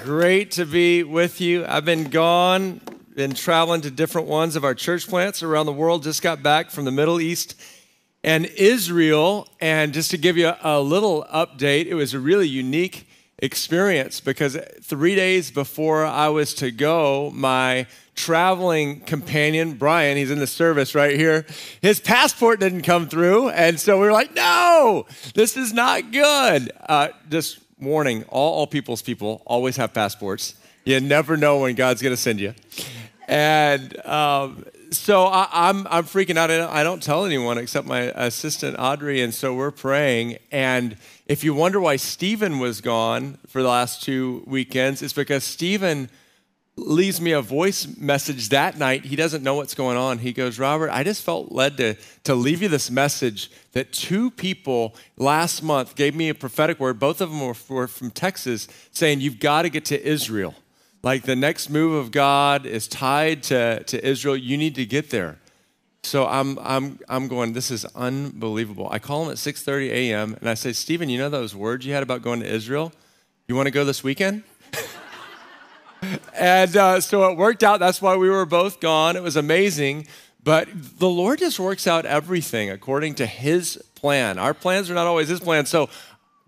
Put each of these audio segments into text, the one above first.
Great to be with you. I've been gone, been traveling to different ones of our church plants around the world. Just got back from the Middle East and Israel. And just to give you a little update, it was a really unique experience because three days before I was to go, my traveling companion, Brian, he's in the service right here, his passport didn't come through. And so we were like, no, this is not good. Uh, just warning all, all people's people always have passports. You never know when God's going to send you. And um, so I, am I'm, I'm freaking out. I don't tell anyone except my assistant Audrey. And so we're praying. And if you wonder why Stephen was gone for the last two weekends, it's because Stephen leaves me a voice message that night. He doesn't know what's going on. He goes, Robert, I just felt led to, to leave you this message that two people last month gave me a prophetic word. Both of them were, were from Texas, saying, You've got to get to Israel. Like the next move of God is tied to, to Israel. You need to get there. So I'm, I'm, I'm going, this is unbelievable. I call him at 6.30 a.m. and I say, Stephen, you know those words you had about going to Israel? You want to go this weekend? And uh, so it worked out. That's why we were both gone. It was amazing. But the Lord just works out everything according to His plan. Our plans are not always His plan. So,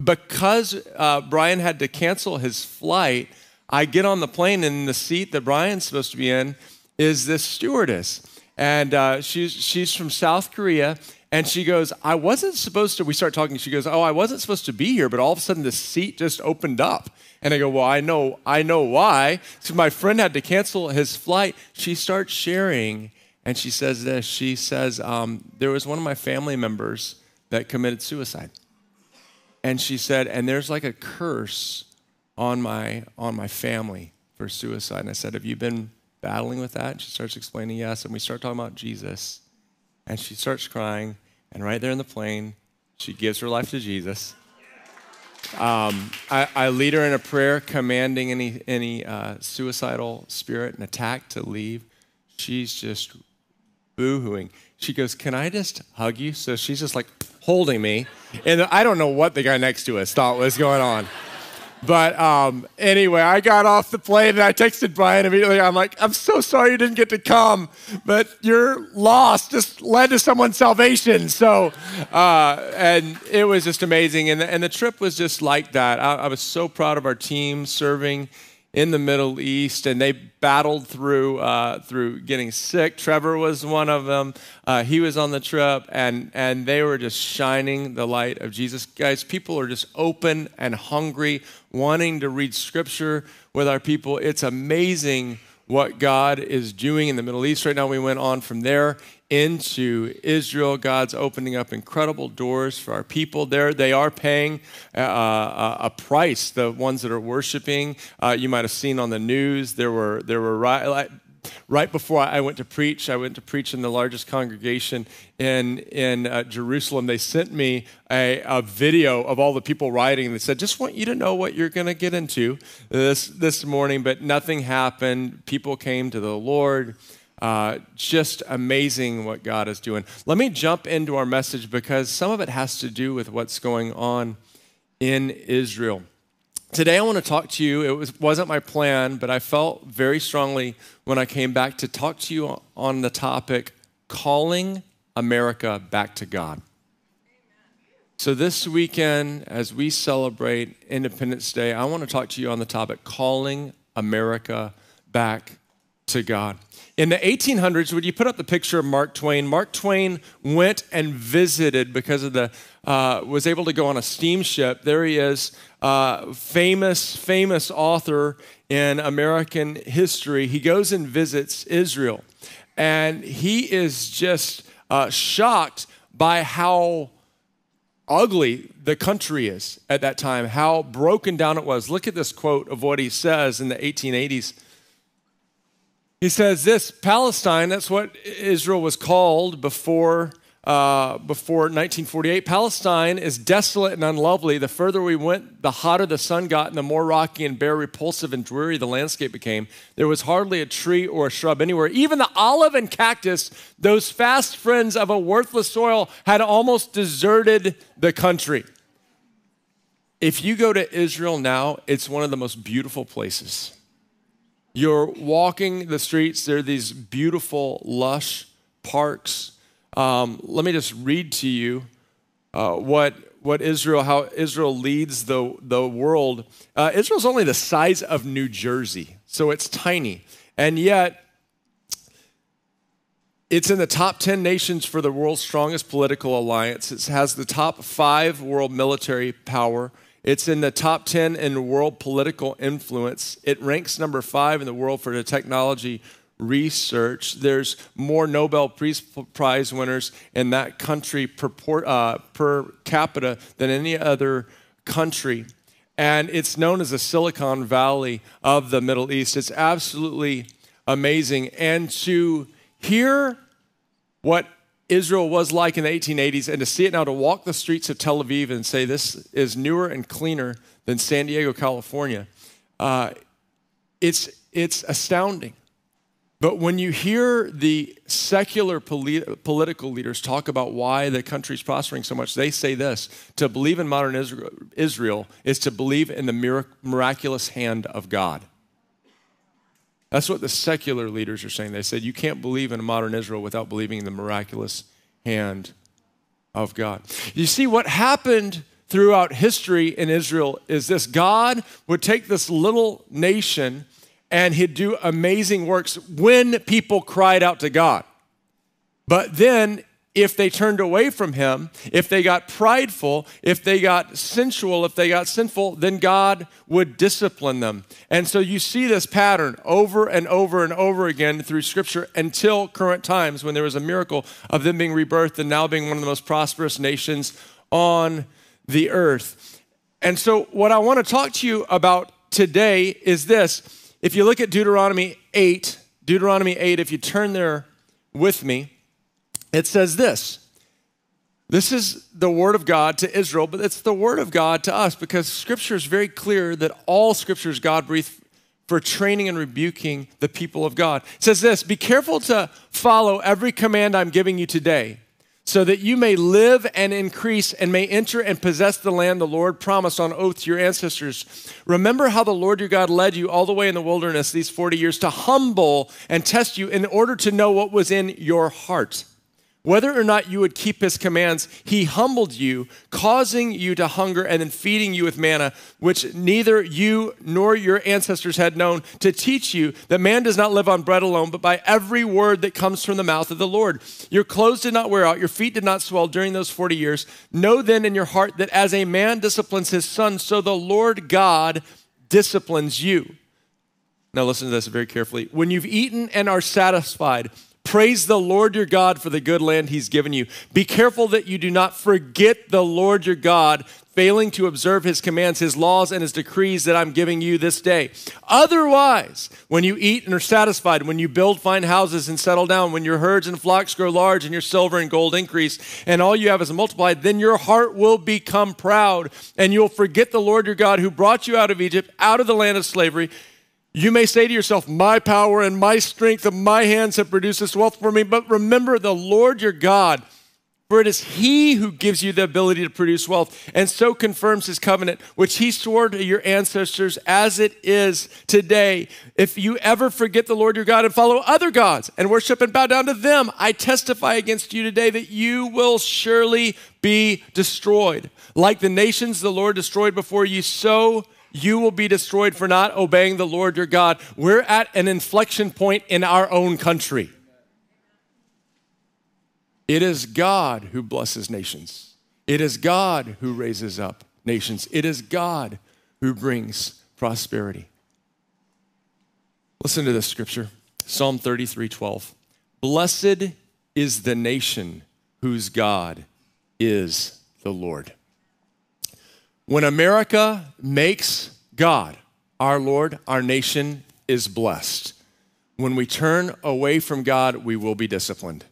because uh, Brian had to cancel his flight, I get on the plane, and the seat that Brian's supposed to be in is this stewardess. And uh, she's, she's from South Korea. And she goes, I wasn't supposed to. We start talking. She goes, Oh, I wasn't supposed to be here, but all of a sudden the seat just opened up. And I go, Well, I know, I know why. So my friend had to cancel his flight. She starts sharing, and she says this. She says, um, There was one of my family members that committed suicide. And she said, and there's like a curse on my on my family for suicide. And I said, Have you been battling with that? And she starts explaining, yes. And we start talking about Jesus. And she starts crying. And right there in the plane, she gives her life to Jesus. Um, I, I, lead her in a prayer commanding any, any uh, suicidal spirit and attack to leave. She's just boo hooing. She goes, Can I just hug you? So she's just like holding me. And I don't know what the guy next to us thought was going on. But um, anyway, I got off the plane and I texted Brian immediately. I'm like, I'm so sorry you didn't get to come, but your loss just led to someone's salvation. So, uh, and it was just amazing. And the, and the trip was just like that. I, I was so proud of our team serving in the Middle East, and they battled through uh, through getting sick. Trevor was one of them. Uh, he was on the trip, and and they were just shining the light of Jesus. Guys, people are just open and hungry, wanting to read Scripture with our people. It's amazing what God is doing in the Middle East right now. We went on from there into Israel. God's opening up incredible doors for our people there. They are paying uh, uh, a price, the ones that are worshiping. Uh, you might have seen on the news, there were, there were right, before I went to preach, I went to preach in the largest congregation in, in uh, Jerusalem. They sent me a, a, video of all the people rioting. They said, just want you to know what you're going to get into this, this morning, but nothing happened. People came to the Lord. Uh, just amazing what God is doing. Let me jump into our message because some of it has to do with what's going on in Israel. Today, I want to talk to you. It was, wasn't my plan, but I felt very strongly when I came back to talk to you on the topic calling America back to God. So, this weekend, as we celebrate Independence Day, I want to talk to you on the topic calling America back to God. In the 1800s, would you put up the picture of Mark Twain? Mark Twain went and visited because of the, uh, was able to go on a steamship. There he is, uh, famous, famous author in American history. He goes and visits Israel. And he is just uh, shocked by how ugly the country is at that time, how broken down it was. Look at this quote of what he says in the 1880s. He says this Palestine, that's what Israel was called before, uh, before 1948. Palestine is desolate and unlovely. The further we went, the hotter the sun got, and the more rocky and bare, repulsive, and dreary the landscape became. There was hardly a tree or a shrub anywhere. Even the olive and cactus, those fast friends of a worthless soil, had almost deserted the country. if you go to Israel now, it's one of the most beautiful places. You're walking the streets, there are these beautiful, lush parks. Um, let me just read to you uh, what, what Israel, how Israel leads the, the world. Uh, Israel's only the size of New Jersey, so it's tiny. And yet, it's in the top 10 nations for the world's strongest political alliance. It has the top five world military power. It's in the top 10 in world political influence. It ranks number five in the world for the technology research. There's more Nobel Peace Prize winners in that country per, uh, per capita than any other country. And it's known as the Silicon Valley of the Middle East. It's absolutely amazing. And to hear what Israel was like in the 1880s and to see it now, to walk the streets of Tel Aviv and say this is newer and cleaner than San Diego, California, uh, it's, it's astounding. But when you hear the secular polit- political leaders talk about why the country's prospering so much, they say this to believe in modern Israel, is to believe in the mirac- miraculous hand of God. That's what the secular leaders are saying. They said, You can't believe in a modern Israel without believing in the miraculous hand of God. You see, what happened throughout history in Israel is this God would take this little nation and he'd do amazing works when people cried out to God. But then if they turned away from him, if they got prideful, if they got sensual, if they got sinful, then God would discipline them. And so you see this pattern over and over and over again through scripture until current times when there was a miracle of them being rebirthed and now being one of the most prosperous nations on the earth. And so, what I want to talk to you about today is this. If you look at Deuteronomy 8, Deuteronomy 8, if you turn there with me, it says this this is the word of God to Israel, but it's the word of God to us because scripture is very clear that all scripture is God breathed for training and rebuking the people of God. It says this Be careful to follow every command I'm giving you today so that you may live and increase and may enter and possess the land the Lord promised on oath to your ancestors. Remember how the Lord your God led you all the way in the wilderness these 40 years to humble and test you in order to know what was in your heart whether or not you would keep his commands, he humbled you, causing you to hunger and then feeding you with manna, which neither you nor your ancestors had known, to teach you that man does not live on bread alone, but by every word that comes from the mouth of the Lord. Your clothes did not wear out, your feet did not swell during those 40 years. Know then in your heart that as a man disciplines his son, so the Lord God disciplines you. Now, listen to this very carefully. When you've eaten and are satisfied, Praise the Lord your God for the good land he's given you. Be careful that you do not forget the Lord your God, failing to observe his commands, his laws, and his decrees that I'm giving you this day. Otherwise, when you eat and are satisfied, when you build fine houses and settle down, when your herds and flocks grow large and your silver and gold increase, and all you have is multiplied, then your heart will become proud, and you'll forget the Lord your God who brought you out of Egypt, out of the land of slavery. You may say to yourself, My power and my strength of my hands have produced this wealth for me. But remember the Lord your God, for it is He who gives you the ability to produce wealth and so confirms His covenant, which He swore to your ancestors as it is today. If you ever forget the Lord your God and follow other gods and worship and bow down to them, I testify against you today that you will surely be destroyed. Like the nations the Lord destroyed before you, so you will be destroyed for not obeying the Lord your God. We're at an inflection point in our own country. It is God who blesses nations. It is God who raises up nations. It is God who brings prosperity. Listen to this scripture Psalm 33 12. Blessed is the nation whose God is the Lord. When America makes God our Lord, our nation is blessed. When we turn away from God, we will be disciplined.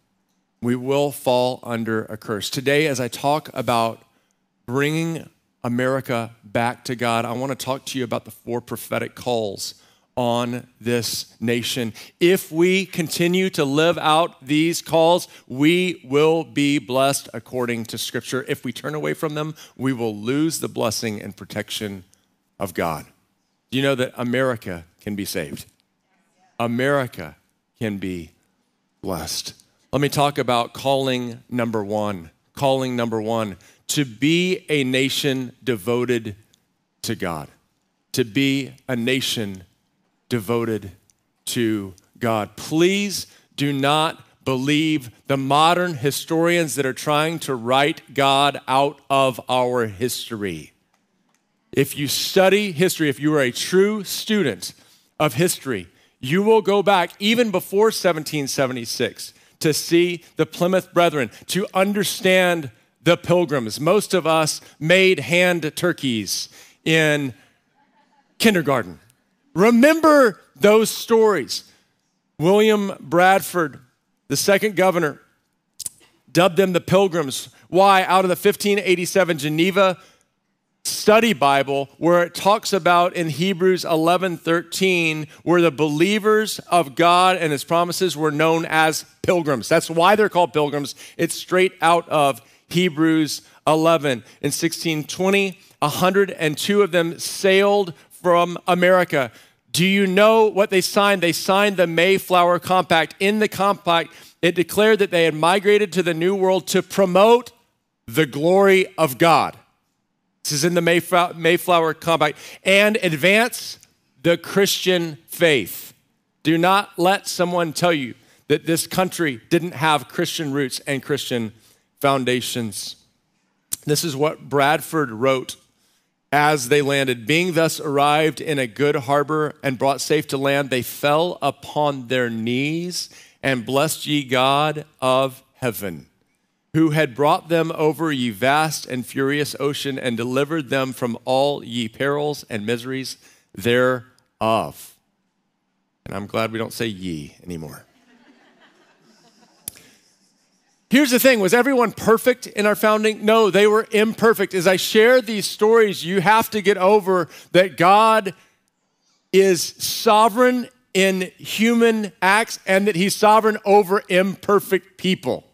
We will fall under a curse. Today, as I talk about bringing America back to God, I want to talk to you about the four prophetic calls on this nation. If we continue to live out these calls, we will be blessed according to Scripture. If we turn away from them, we will lose the blessing and protection of God. Do you know that America can be saved? America can be blessed. Let me talk about calling number one. Calling number one to be a nation devoted to God, to be a nation devoted to God. Please do not believe the modern historians that are trying to write God out of our history. If you study history, if you are a true student of history, you will go back even before 1776 to see the Plymouth Brethren, to understand the pilgrims. Most of us made hand turkeys in kindergarten. Remember those stories. William Bradford, the second governor, dubbed them the pilgrims. Why? Out of the 1587 Geneva study Bible where it talks about in Hebrews 11 13, where the believers of God and his promises were known as pilgrims. That's why they're called pilgrims. It's straight out of Hebrews 11. In 1620, 102 of them sailed from America. Do you know what they signed? They signed the Mayflower Compact. In the compact, it declared that they had migrated to the New World to promote the glory of God. This is in the Mayflower Compact and advance the Christian faith. Do not let someone tell you that this country didn't have Christian roots and Christian foundations. This is what Bradford wrote as they landed. Being thus arrived in a good harbor and brought safe to land, they fell upon their knees and blessed ye God of heaven who had brought them over ye vast and furious ocean and delivered them from all ye perils and miseries thereof. And I'm glad we don't say ye anymore. Here's the thing was everyone perfect in our founding? No, they were imperfect. As I share these stories, you have to get over that God is sovereign in human acts and that he's sovereign over imperfect people.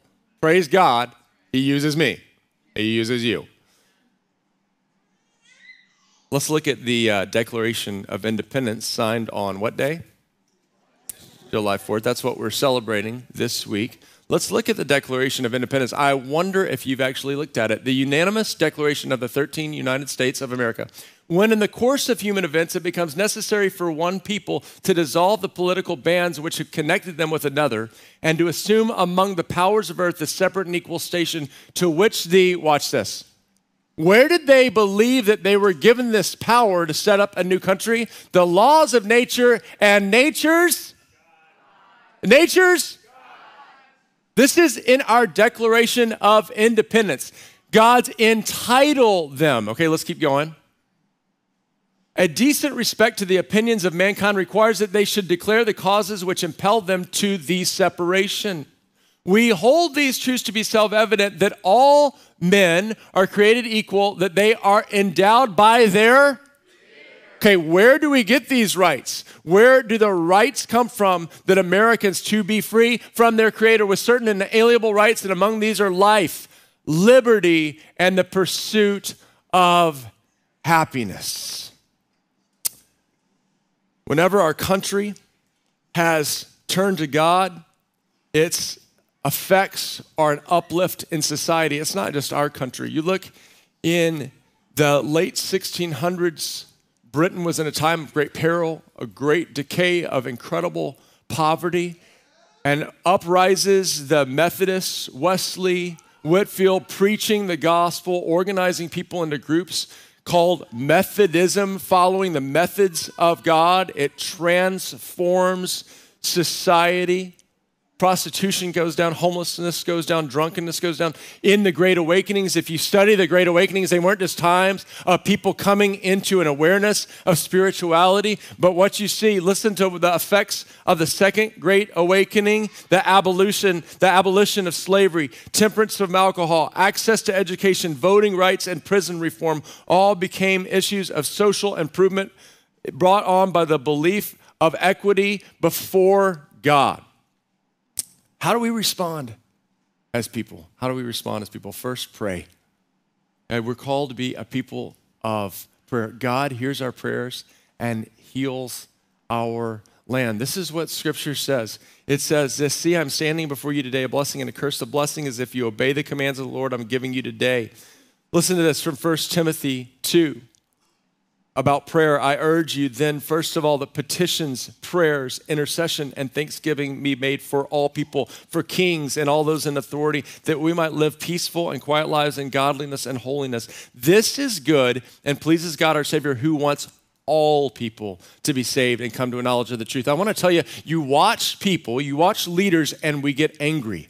Praise God, He uses me, He uses you. Let's look at the uh, Declaration of Independence signed on what day? July 4th. That's what we're celebrating this week. Let's look at the Declaration of Independence. I wonder if you've actually looked at it. The unanimous declaration of the 13 United States of America. When in the course of human events it becomes necessary for one people to dissolve the political bands which have connected them with another, and to assume among the powers of earth the separate and equal station to which the, watch this, where did they believe that they were given this power to set up a new country? The laws of nature and nature's, nature's, this is in our Declaration of Independence. God's entitle them. Okay, let's keep going. A decent respect to the opinions of mankind requires that they should declare the causes which impelled them to the separation. We hold these truths to be self evident that all men are created equal, that they are endowed by their Okay, where do we get these rights? Where do the rights come from that Americans to be free from their creator with certain inalienable rights? And among these are life, liberty, and the pursuit of happiness. Whenever our country has turned to God, its effects are an uplift in society. It's not just our country. You look in the late 1600s, Britain was in a time of great peril, a great decay of incredible poverty, and uprises the Methodists, Wesley, Whitefield, preaching the gospel, organizing people into groups called Methodism, following the methods of God. It transforms society. Prostitution goes down, homelessness goes down, drunkenness goes down. In the Great Awakenings, if you study the Great Awakenings, they weren't just times of people coming into an awareness of spirituality, but what you see, listen to the effects of the Second Great Awakening, the abolition, the abolition of slavery, temperance from alcohol, access to education, voting rights, and prison reform all became issues of social improvement brought on by the belief of equity before God. How do we respond as people? How do we respond as people? First, pray. And we're called to be a people of prayer. God hears our prayers and heals our land. This is what scripture says. It says this See, I'm standing before you today, a blessing and a curse. The blessing is if you obey the commands of the Lord I'm giving you today. Listen to this from 1 Timothy 2 about prayer, I urge you then, first of all, that petitions, prayers, intercession, and thanksgiving be made for all people, for kings and all those in authority, that we might live peaceful and quiet lives in godliness and holiness. This is good and pleases God our Savior, who wants all people to be saved and come to a knowledge of the truth. I want to tell you, you watch people, you watch leaders, and we get angry.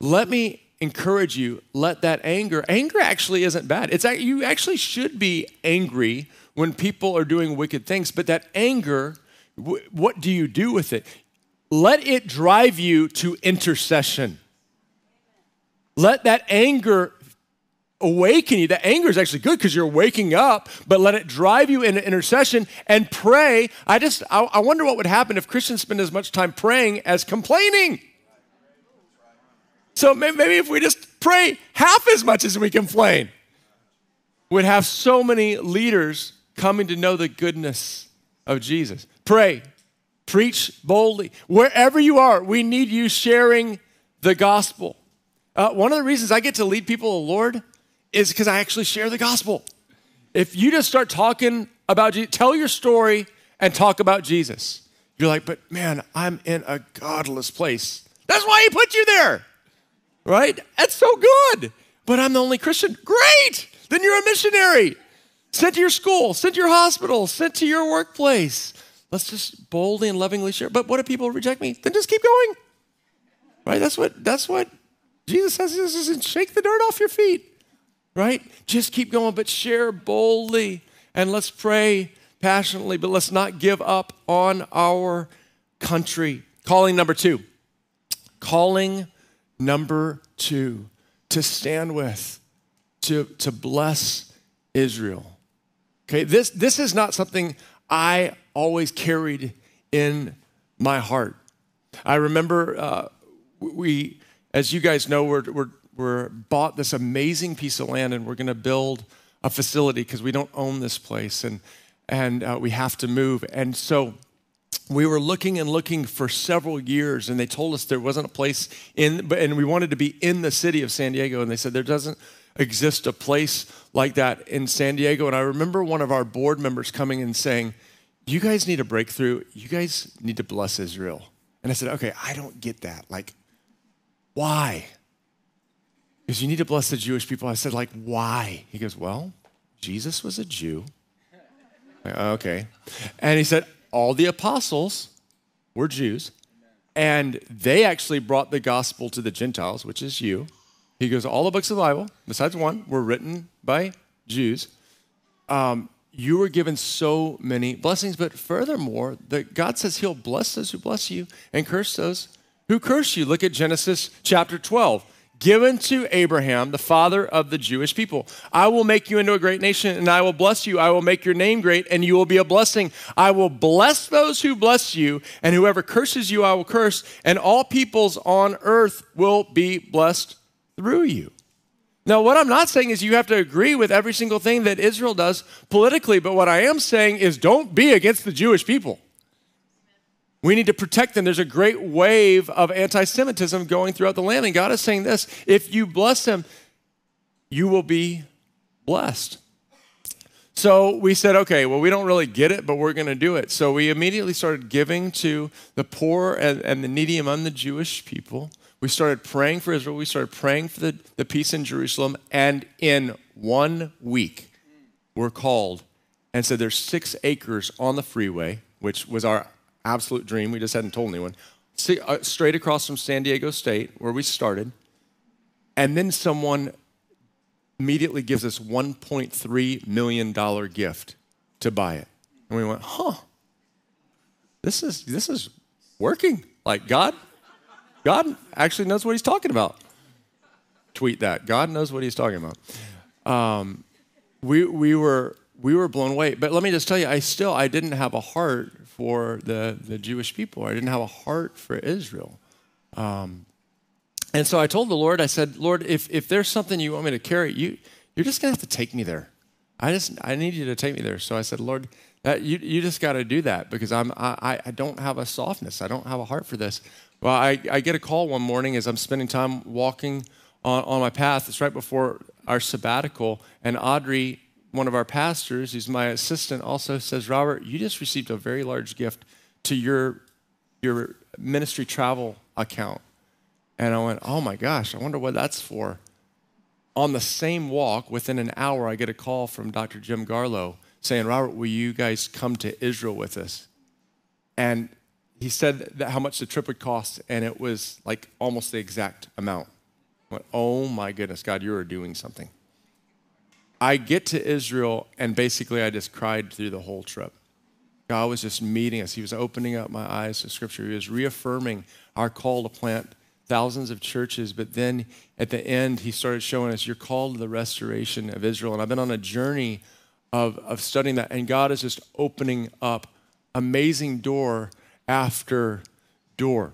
Let me encourage you, let that anger, anger actually isn't bad. It's you actually should be angry when people are doing wicked things, but that anger, what do you do with it? Let it drive you to intercession. Let that anger awaken you. that anger is actually good because you're waking up, but let it drive you into intercession and pray. I just, I, I wonder what would happen if Christians spend as much time praying as complaining. So maybe if we just pray half as much as we complain, we'd have so many leaders coming to know the goodness of Jesus. Pray, preach boldly. Wherever you are, we need you sharing the gospel. Uh, one of the reasons I get to lead people to the Lord is because I actually share the gospel. If you just start talking about Jesus, tell your story and talk about Jesus. You're like, but man, I'm in a godless place. That's why he put you there right? That's so good. But I'm the only Christian. Great. Then you're a missionary. Sent to your school, sent to your hospital, sent to your workplace. Let's just boldly and lovingly share. But what if people reject me? Then just keep going. Right? That's what that's what Jesus says. Just shake the dirt off your feet. Right? Just keep going, but share boldly. And let's pray passionately, but let's not give up on our country. Calling number two. Calling Number two, to stand with, to, to bless Israel. Okay, this, this is not something I always carried in my heart. I remember uh, we, as you guys know, we're, we're, we're bought this amazing piece of land and we're going to build a facility because we don't own this place and, and uh, we have to move. And so we were looking and looking for several years and they told us there wasn't a place in and we wanted to be in the city of san diego and they said there doesn't exist a place like that in san diego. And i remember one of our board members coming and saying you guys need a breakthrough. You guys need to bless israel. And i said okay i don't get that. Like why? Because you need to bless the jewish people. I said like why? He goes well jesus was a jew. Oh, okay. And he said all the apostles were Jews, and they actually brought the gospel to the Gentiles, which is you. He goes, All the books of the Bible, besides one, were written by Jews. Um, you were given so many blessings, but furthermore, that God says He'll bless those who bless you and curse those who curse you. Look at Genesis chapter 12 given to Abraham, the father of the Jewish people. I will make you into a great nation, and I will bless you. I will make your name great, and you will be a blessing. I will bless those who bless you, and whoever curses you, I will curse, and all peoples on earth will be blessed through you. Now, what I'm not saying is you have to agree with every single thing that Israel does politically, but what I am saying is don't be against the Jewish people. We need to protect them. There's a great wave of anti Semitism going throughout the land. And God is saying this if you bless them, you will be blessed. So we said, okay, well, we don't really get it, but we're going to do it. So we immediately started giving to the poor and, and, the needy among the Jewish people. We started praying for Israel. We started praying for the, the peace in Jerusalem. And in one week, we're called and said there's six acres on the freeway, which was our absolute dream. We just hadn't told anyone. Uh, straight across from San Diego State, where we started. And then someone immediately gives us $1.3 million gift to buy it. And we went, huh, this is, this is working. Like God, God actually knows what he's talking about. Tweet that. God knows what he's talking about. Um, we, we were we were blown away. But let me just tell you, I still I didn't have a heart for the, the Jewish people. I didn't have a heart for Israel. Um, and so I told the Lord, I said, Lord, if, if there's something you want me to carry, you, you're just going to have to take me there. I just, I need you to take me there. So I said, Lord, that, you, you just got to do that because I'm, I, I don't have a softness. I don't have a heart for this. Well, I, I get a call one morning as I'm spending time walking on, on my path. It's right before our sabbatical. And Audrey, one of our pastors, who's my assistant, also says, Robert, you just received a very large gift to your, your ministry travel account. And I went, oh my gosh, I wonder what that's for. On the same walk, within an hour, I get a call from Dr. Jim Garlow saying, Robert, will you guys come to Israel with us? And he said how much the trip would cost, and it was like almost the exact amount. I went, oh my goodness, God, you are doing something. I get to Israel, and basically I just cried through the whole trip. God was just meeting us. He was opening up my eyes to Scripture. He was reaffirming our call to plant thousands of churches. But then at the end, He started showing us, You're called to the restoration of Israel. And I've been on a journey of, of studying that. And God is just opening up amazing door after door.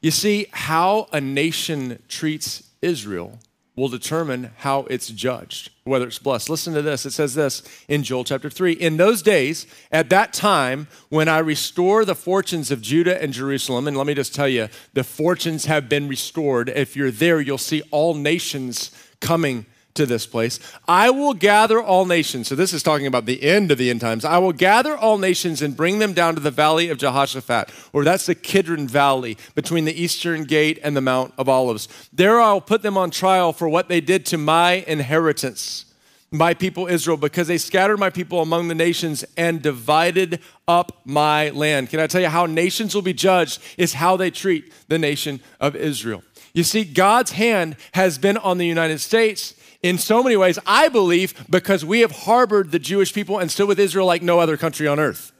You see, how a nation treats Israel will determine how it's judged, whether it's blessed. Listen to this. It says this in Joel chapter 3. In those days, at that time, when I restore the fortunes of Judah and Jerusalem, and let me just tell you, the fortunes have been restored. If you're there, you'll see all nations coming to this place. I will gather all nations. So this is talking about the end of the end times. I will gather all nations and bring them down to the valley of Jehoshaphat, or that's the Kidron Valley between the eastern gate and the Mount of Olives. There I'll put them on trial for what they did to my inheritance. My people Israel, because they scattered my people among the nations and divided up my land. Can I tell you how nations will be judged? Is how they treat the nation of Israel. You see, God's hand has been on the United States in so many ways, I believe, because we have harbored the Jewish people and stood with Israel like no other country on earth.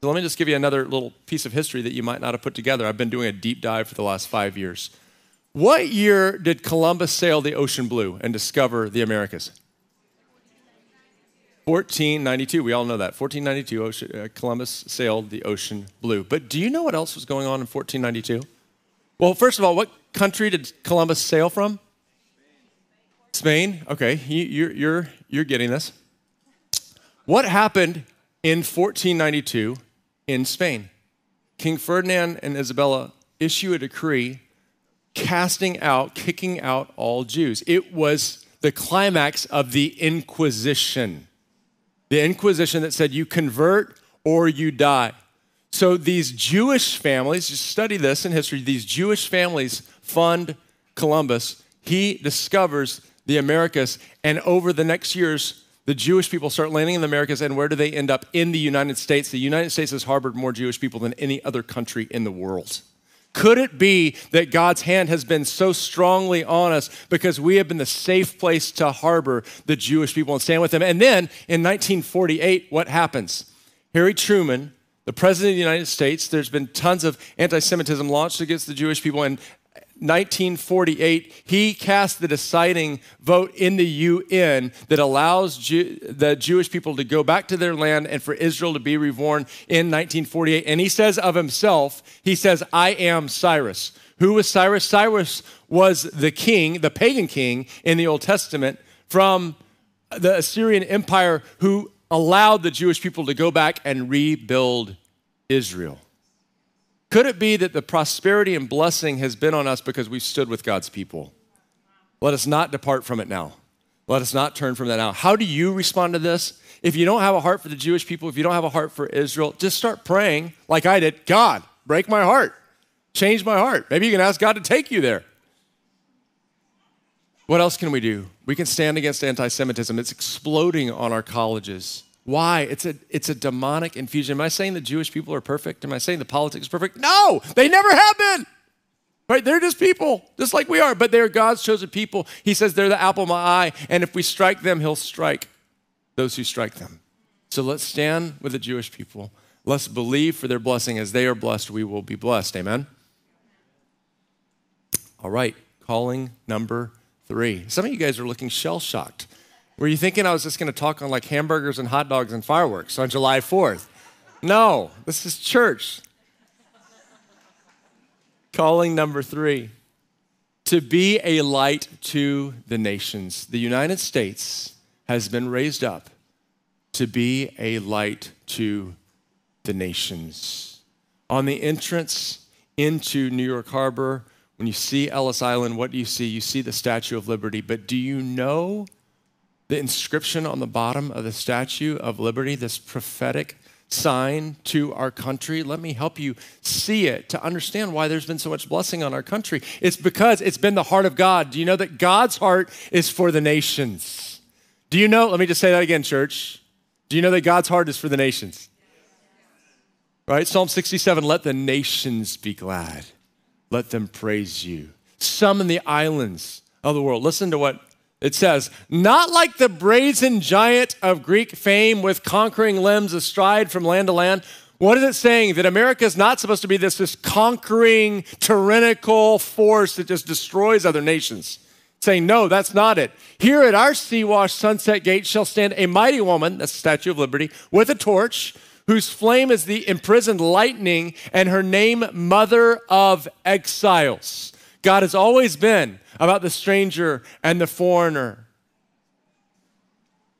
So let me just give you another little piece of history that you might not have put together. I've been doing a deep dive for the last five years. What year did Columbus sail the ocean blue and discover the Americas? 1492. We all know that. 1492, ocean, uh, Columbus sailed the ocean blue. But do you know what else was going on in 1492? Well, first of all, what country did Columbus sail from? Spain, okay, you're, you're, you're getting this. What happened in 1492 in Spain? King Ferdinand and Isabella issue a decree casting out, kicking out all Jews. It was the climax of the Inquisition. The Inquisition that said you convert or you die. So these Jewish families, just study this in history, these Jewish families fund Columbus. He discovers the Americas. And over the next years, the Jewish people start landing in the Americas, and where do they end up? In the United States. The United States has harbored more Jewish people than any other country in the world. Could it be that God's hand has been so strongly on us because we have been the safe place to harbor the Jewish people and stand with them? And then in 1948, what happens? Harry Truman, the President of the United States, there's been tons of anti Semitism launched against the Jewish people, and 1948, he cast the deciding vote in the UN that allows Jew, the Jewish people to go back to their land and for Israel to be reborn in 1948. And he says of himself, he says, I am Cyrus. Who was Cyrus? Cyrus was the king, the pagan king in the Old Testament from the Assyrian Empire who allowed the Jewish people to go back and rebuild Israel. Could it be that the prosperity and blessing has been on us because we've stood with God's people? Let us not depart from it now. Let us not turn from that now. How do you respond to this? If you don't have a heart for the Jewish people, if you don't have a heart for Israel, just start praying like I did God, break my heart, change my heart. Maybe you can ask God to take you there. What else can we do? We can stand against anti Semitism. It's exploding on our colleges. Why? It's a, it's a demonic infusion. Am I saying the Jewish people are perfect? Am I saying the politics is perfect? No, they never have been. Right? They're just people, just like we are, but they're God's chosen people. He says they're the apple of my eye, and if we strike them, He'll strike those who strike them. So let's stand with the Jewish people. Let's believe for their blessing. As they are blessed, we will be blessed. Amen? All right, calling number three. Some of you guys are looking shell shocked Were you thinking I was just going to talk on like hamburgers and hot dogs and fireworks on July 4th? No, this is church. Calling number three to be a light to the nations. The United States has been raised up to be a light to the nations. On the entrance into New York Harbor, when you see Ellis Island, what do you see? You see the Statue of Liberty. But do you know the inscription on the bottom of the Statue of Liberty, this prophetic sign to our country. Let me help you see it to understand why there's been so much blessing on our country. It's because it's been the heart of God. Do you know that God's heart is for the nations? Do you know? Let me just say that again, church. Do you know that God's heart is for the nations? Right? Psalm 67 let the nations be glad, let them praise you. Some in the islands of the world. Listen to what it says, not like the brazen giant of Greek fame with conquering limbs astride from land to land. What is it saying? That America is not supposed to be this, this conquering, tyrannical force that just destroys other nations. saying, no, that's not it. Here at our sea washed sunset gate shall stand a mighty woman, that's the Statue of Liberty, with a torch, whose flame is the imprisoned lightning, and her name, Mother of Exiles. God has always been about the stranger and the foreigner.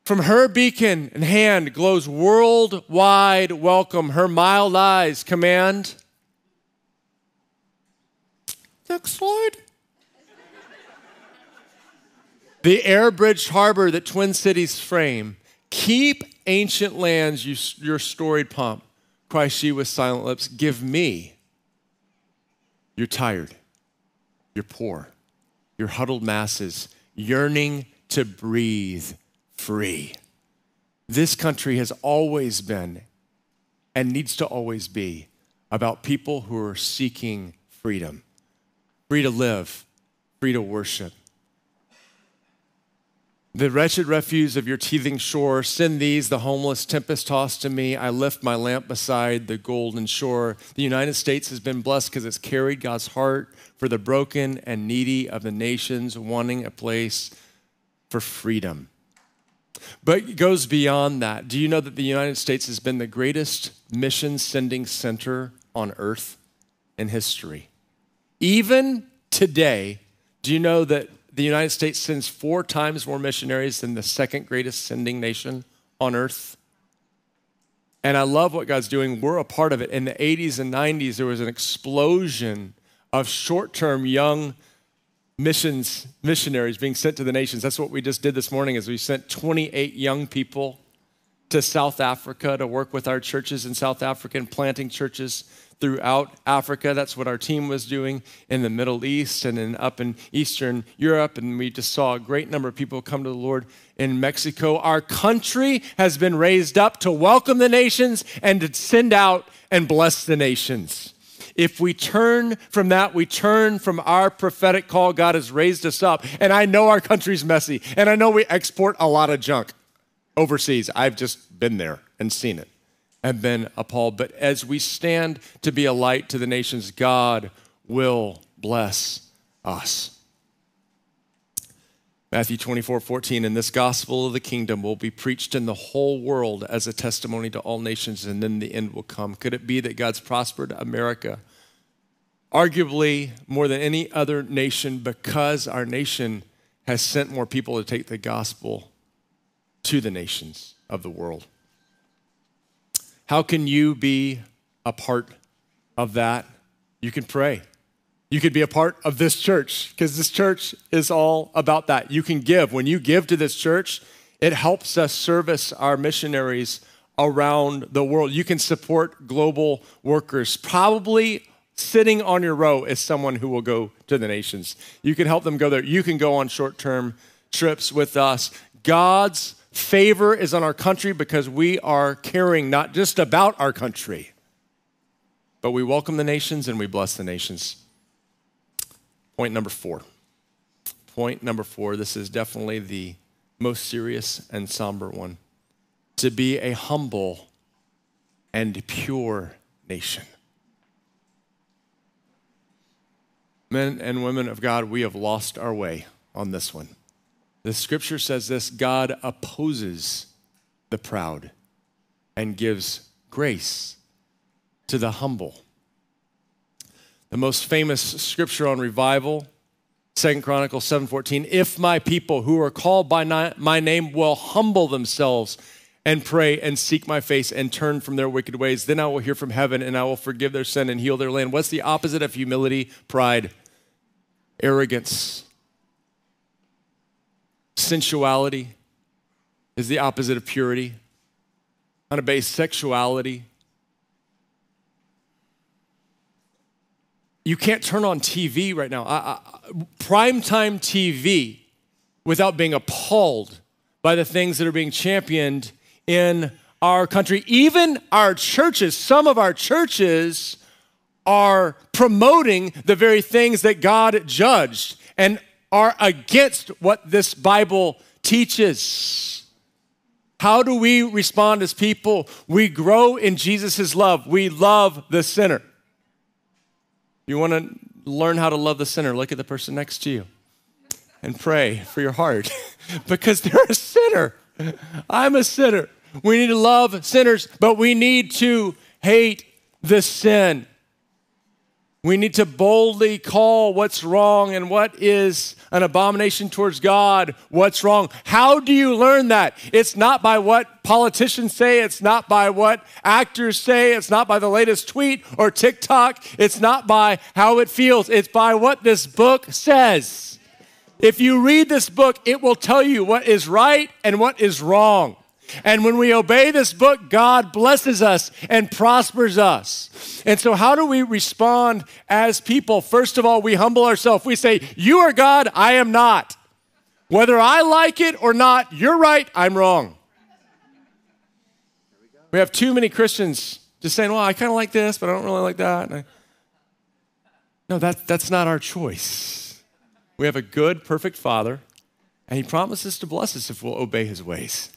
From her beacon and hand glows worldwide welcome. Her mild eyes command. Next slide. the air bridged harbor that Twin Cities frame. Keep ancient lands, you, your storied pomp. Cries she with silent lips. Give me. You're tired. You're poor your huddled masses yearning to breathe free. This country has always been and needs to always be about people who are seeking freedom free to live, free to worship. The wretched refuse of your teething shore, send these, the homeless, tempest tossed to me. I lift my lamp beside the golden shore. The United States has been blessed because it's carried God's heart for the broken and needy of the nations, wanting a place for freedom. But it goes beyond that. Do you know that the United States has been the greatest mission sending center on earth in history? Even today, do you know that the United States sends four times more missionaries than the second greatest sending nation on earth? And I love what God's doing. We're a part of it. In the 80s and 90s, there was an explosion of short term young missions missionaries being sent to the nations. That's what we just did this morning is we sent 28 young people to South Africa to work with our churches in South Africa and planting churches throughout Africa. That's what our team was doing in the Middle East and then up in Eastern Europe. And we just saw a great number of people come to the Lord in Mexico. Our country has been raised up to welcome the nations and to send out and bless the nations. If we turn from that, we turn from our prophetic call, God has raised us up. And I know our country's messy, and I know we export a lot of junk overseas. I've just been there and seen it and been appalled. But as we stand to be a light to the nations, God will bless us. Matthew 24, 14, and this gospel of the kingdom will be preached in the whole world as a testimony to all nations, and then the end will come. Could it be that God's prospered America arguably more than any other nation because our nation has sent more people to take the gospel to the nations of the world. How can you be a part of that? You can pray. You could be a part of this church because this church is all about that. You can give. When you give to this church, it helps us service our missionaries around the world. You can support global workers. Probably sitting on your row is someone who will go to the nations. You can help them go there. You can go on short term trips with us. God's favor is on our country because we are caring not just about our country, but we welcome the nations and we bless the nations. Point number four. Point number four. This is definitely the most serious and somber one. To be a humble and pure nation. Men and women of God, we have lost our way on this one. The scripture says this God opposes the proud and gives grace to the humble. The most famous scripture on revival, Second Chronicles 7:14, if my people who are called by my name will humble themselves and pray and seek my face and turn from their wicked ways, then I will hear from heaven and I will forgive their sin and heal their land. What's the opposite of humility? Pride, arrogance, sensuality is the opposite of purity, unabased sexuality, you can't turn on TV right now, I, I, primetime TV, without being appalled by the things that are being championed in our country. Even our churches, some of our churches are promoting the very things that God judged. And are against what this Bible teaches. How do we respond as people? We grow in Jesus' love. We love the sinner. You want to learn how to love the sinner, look at the person next to you and pray for your heart because they're a sinner. I'm a sinner. We need to love sinners, but we need to hate the sin. We need to boldly call what's wrong and what is an abomination towards God, what's wrong. How do you learn that? It's not by what politicians say, it's not by what actors say, it's not by the latest tweet or TikTok, it's not by how it feels, it's by what this book says. If you read this book, it will tell you what is right and what is wrong. And when we obey this book, God blesses us and prospers us. And so, how do we respond as people? First of all, we humble ourselves. We say, You are God, I am not. Whether I like it or not, you're right, I'm wrong. We have too many Christians just saying, Well, I kind of like this, but I don't really like that. No, that, that's not our choice. We have a good, perfect Father, and He promises to bless us if we'll obey His ways.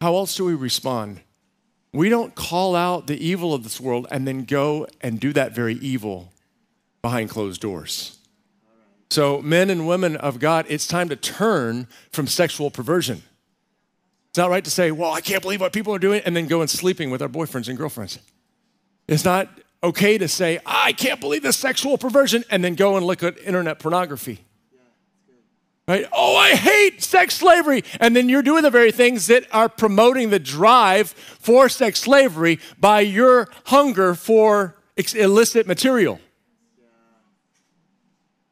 How else do we respond? We don't call out the evil of this world and then go and do that very evil behind closed doors. So, men and women of God, it's time to turn from sexual perversion. It's not right to say, well, I can't believe what people are doing, and then go and sleeping with our boyfriends and girlfriends. It's not okay to say, I can't believe this sexual perversion, and then go and look at internet pornography. Right? Oh, I hate sex slavery. And then you're doing the very things that are promoting the drive for sex slavery by your hunger for illicit material.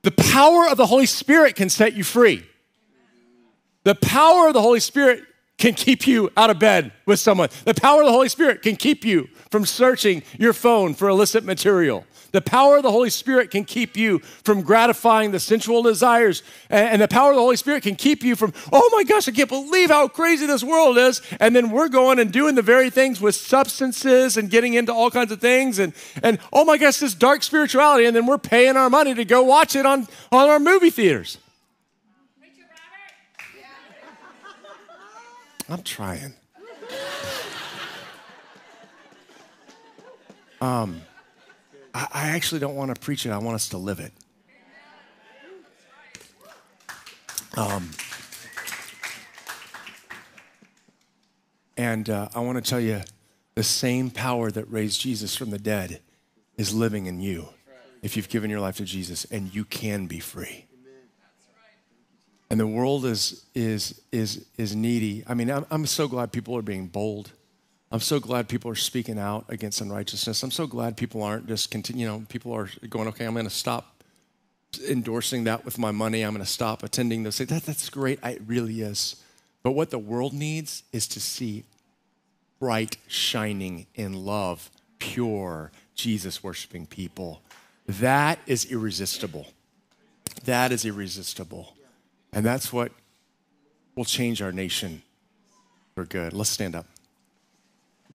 The power of the Holy Spirit can set you free. The power of the Holy Spirit can keep you out of bed with someone. The power of the Holy Spirit can keep you from searching your phone for illicit material. The power of the Holy Spirit can keep you from gratifying the sensual desires. And the power of the Holy Spirit can keep you from, oh my gosh, I can't believe how crazy this world is. And then we're going and doing the very things with substances and getting into all kinds of things. And, and oh my gosh, this dark spirituality. And then we're paying our money to go watch it on, on our movie theaters. I'm trying. Um, I, I actually don't want to preach it, I want us to live it. Um, and uh, I want to tell you the same power that raised Jesus from the dead is living in you if you've given your life to Jesus, and you can be free. And the world is, is, is, is needy. I mean, I'm, I'm so glad people are being bold. I'm so glad people are speaking out against unrighteousness. I'm so glad people aren't just continue, you know, people are going, okay, I'm going to stop endorsing that with my money. I'm going to stop attending those. That, that's great. It really is. But what the world needs is to see bright, shining in love, pure, Jesus worshiping people. That is irresistible. That is irresistible. And that's what will change our nation for good. Let's stand up.